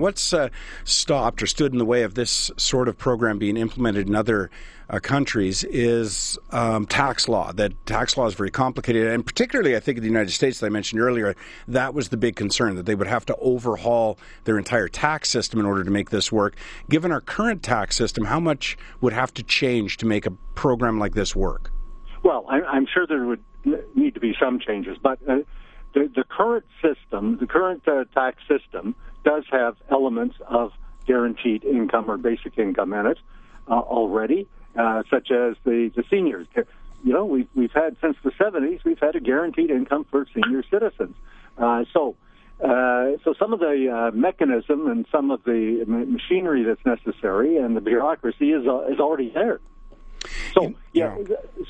What's uh, stopped or stood in the way of this sort of program being implemented in other uh, countries is um, tax law. That tax law is very complicated, and particularly, I think, in the United States, that I mentioned earlier, that was the big concern that they would have to overhaul their entire tax system in order to make this work. Given our current tax system, how much would have to change to make a program like this work? Well, I'm sure there would need to be some changes, but uh, the, the current system, the current uh, tax system, does have elements of guaranteed income or basic income in it uh, already, uh, such as the, the seniors. You know, we've, we've had since the 70s, we've had a guaranteed income for senior citizens. Uh, so, uh, so some of the uh, mechanism and some of the machinery that's necessary and the bureaucracy is uh, is already there. So yeah,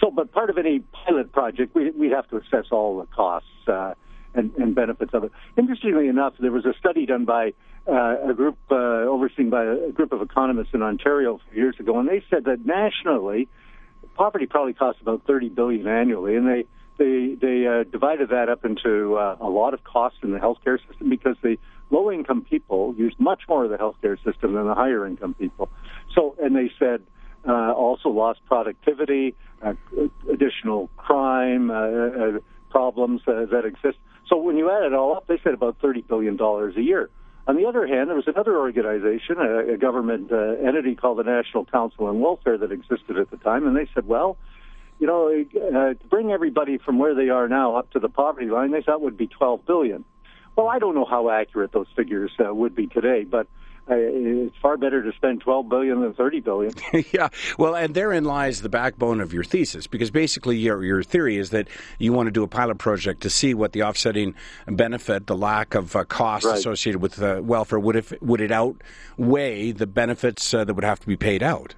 so but part of any pilot project, we we have to assess all the costs. Uh, and, and benefits of it. Interestingly enough, there was a study done by uh, a group uh, overseen by a group of economists in Ontario years ago, and they said that nationally, poverty probably costs about 30 billion annually, and they they they uh, divided that up into uh, a lot of costs in the healthcare system because the low income people use much more of the healthcare system than the higher income people. So, and they said uh, also lost productivity, uh, additional crime, uh, uh, problems uh, that exist. So when you add it all up, they said about $30 billion a year. On the other hand, there was another organization, a, a government uh, entity called the National Council on Welfare that existed at the time, and they said, well, you know, uh, to bring everybody from where they are now up to the poverty line, they thought would be 12 billion. Well, I don't know how accurate those figures uh, would be today, but it's far better to spend 12 billion than 30 billion. yeah, well, and therein lies the backbone of your thesis, because basically your your theory is that you want to do a pilot project to see what the offsetting benefit, the lack of uh, cost right. associated with uh, welfare, would if would it outweigh the benefits uh, that would have to be paid out.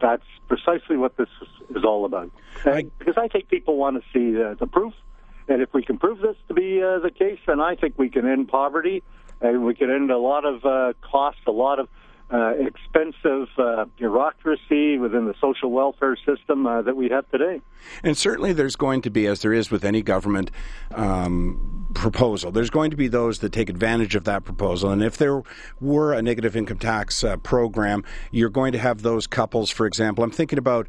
That's precisely what this is all about. I, because I think people want to see the proof, and if we can prove this to be uh, the case, then I think we can end poverty and we could end a lot of uh, costs, a lot of uh, expensive uh, bureaucracy within the social welfare system uh, that we have today. And certainly there's going to be, as there is with any government um, proposal, there's going to be those that take advantage of that proposal. And if there were a negative income tax uh, program, you're going to have those couples, for example. I'm thinking about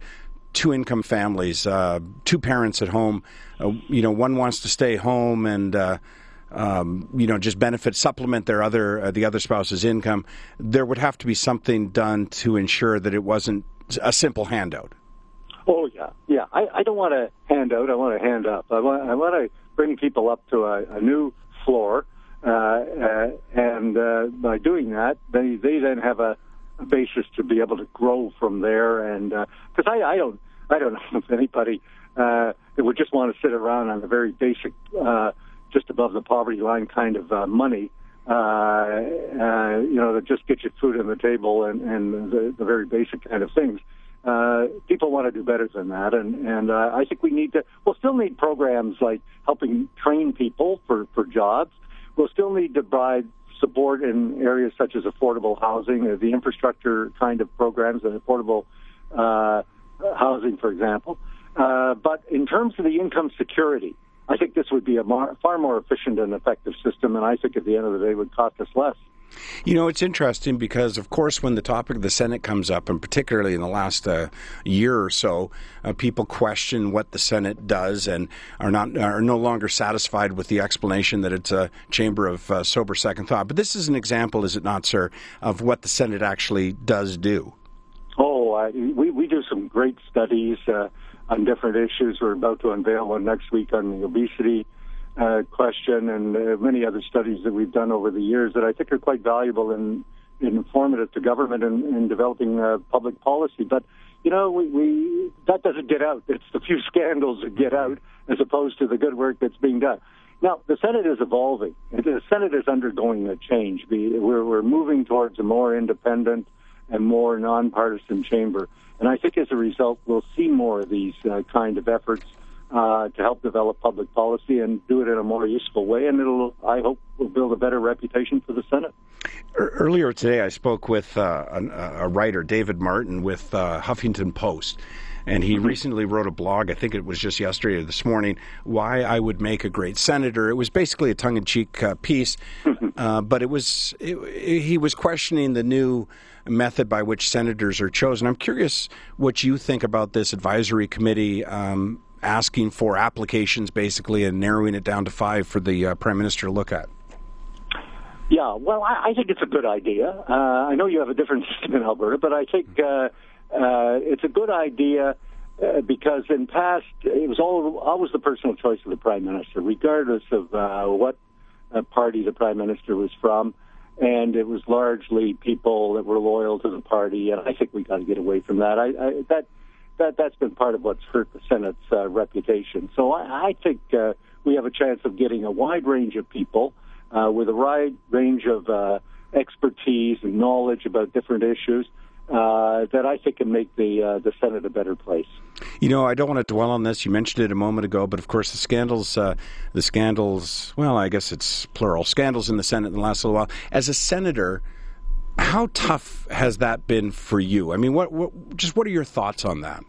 two income families, uh, two parents at home. Uh, you know, one wants to stay home and um, you know, just benefit supplement their other uh, the other spouse's income, there would have to be something done to ensure that it wasn't a simple handout. Oh yeah, yeah. I, I don't want to hand out. I want to hand up. I want I want to bring people up to a, a new floor, uh, uh, and uh, by doing that, they they then have a, a basis to be able to grow from there. And because uh, I I don't I don't know if anybody uh, that would just want to sit around on a very basic. Uh, just above the poverty line kind of uh, money, uh, uh, you know, that just gets you food on the table and, and the, the very basic kind of things. Uh, people want to do better than that, and and uh, I think we need to. We'll still need programs like helping train people for for jobs. We'll still need to provide support in areas such as affordable housing, uh, the infrastructure kind of programs, and affordable uh, housing, for example. Uh, but in terms of the income security, I think this would be a mar- far more efficient and effective system, and I think at the end of the day would cost us less. You know, it's interesting because, of course, when the topic of the Senate comes up, and particularly in the last uh, year or so, uh, people question what the Senate does and are not are no longer satisfied with the explanation that it's a chamber of uh, sober second thought. But this is an example, is it not, sir, of what the Senate actually does do? Oh, we we do some great studies. On different issues. We're about to unveil one next week on the obesity uh, question and uh, many other studies that we've done over the years that I think are quite valuable and, and informative to government in, in developing uh, public policy. But you know, we, we that doesn't get out. It's the few scandals that get out as opposed to the good work that's being done. Now, the Senate is evolving. The Senate is undergoing a change. We're, we're moving towards a more independent and more nonpartisan chamber. And I think as a result, we'll see more of these uh, kind of efforts uh, to help develop public policy and do it in a more useful way. And it'll, I hope, will build a better reputation for the Senate. Earlier today, I spoke with uh, a, writer, David Martin, with uh, Huffington Post. And he mm-hmm. recently wrote a blog. I think it was just yesterday or this morning. Why I would make a great senator. It was basically a tongue-in-cheek uh, piece, uh, but it was it, it, he was questioning the new method by which senators are chosen. I'm curious what you think about this advisory committee. Um, asking for applications basically and narrowing it down to five for the uh, prime minister to look at. Yeah, well, I, I think it's a good idea. Uh, I know you have a different system in Alberta, but I think uh, uh, it's a good idea uh, because in past it was all, always the personal choice of the prime minister, regardless of uh, what uh, party the prime minister was from, and it was largely people that were loyal to the party. And I think we got to get away from that. I, I, that that that's been part of what's hurt the Senate's uh, reputation. So I, I think uh, we have a chance of getting a wide range of people uh, with a wide range of uh, expertise and knowledge about different issues. That I think can make the uh, the Senate a better place. You know, I don't want to dwell on this. You mentioned it a moment ago, but of course, the scandals, uh, the scandals. Well, I guess it's plural. Scandals in the Senate in the last little while. As a senator, how tough has that been for you? I mean, what, what just what are your thoughts on that?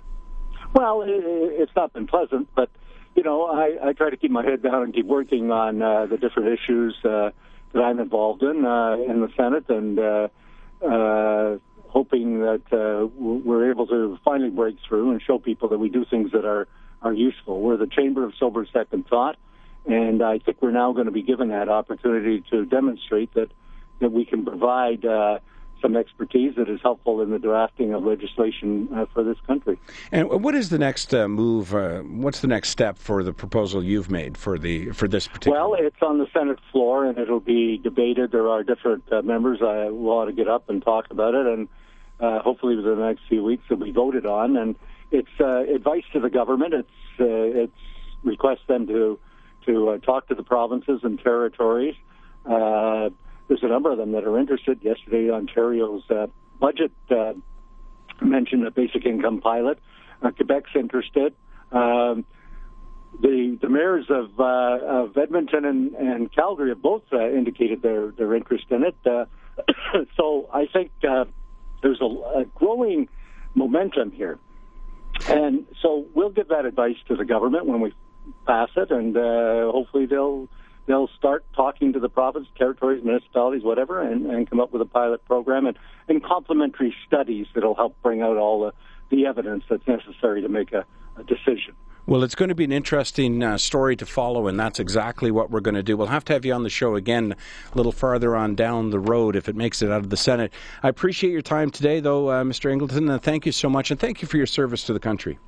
Well, it, it's not been pleasant, but you know, I, I try to keep my head down and keep working on uh, the different issues uh, that I'm involved in uh, in the Senate, and uh, uh, hoping that uh, we're able to finally break through and show people that we do things that are are useful. We're the chamber of sober second thought, and I think we're now going to be given that opportunity to demonstrate that that we can provide. Uh, some expertise that is helpful in the drafting of legislation uh, for this country. And what is the next uh, move? Uh, what's the next step for the proposal you've made for the for this particular? Well, it's on the Senate floor and it'll be debated. There are different uh, members I want to get up and talk about it, and uh, hopefully within the next few weeks it'll be voted on. And it's uh, advice to the government. It's it's requests them to to talk to the provinces and territories. Uh, there's a number of them that are interested. Yesterday, Ontario's uh, budget uh, mentioned a basic income pilot. Uh, Quebec's interested. Um, the the mayors of, uh, of Edmonton and, and Calgary have both uh, indicated their their interest in it. Uh, so I think uh, there's a, a growing momentum here, and so we'll give that advice to the government when we pass it, and uh, hopefully they'll they'll start talking to the province, territories, municipalities, whatever, and, and come up with a pilot program and, and complementary studies that'll help bring out all the, the evidence that's necessary to make a, a decision. Well, it's going to be an interesting uh, story to follow, and that's exactly what we're going to do. We'll have to have you on the show again a little farther on down the road if it makes it out of the Senate. I appreciate your time today, though, uh, Mr. Eggleton, and thank you so much, and thank you for your service to the country.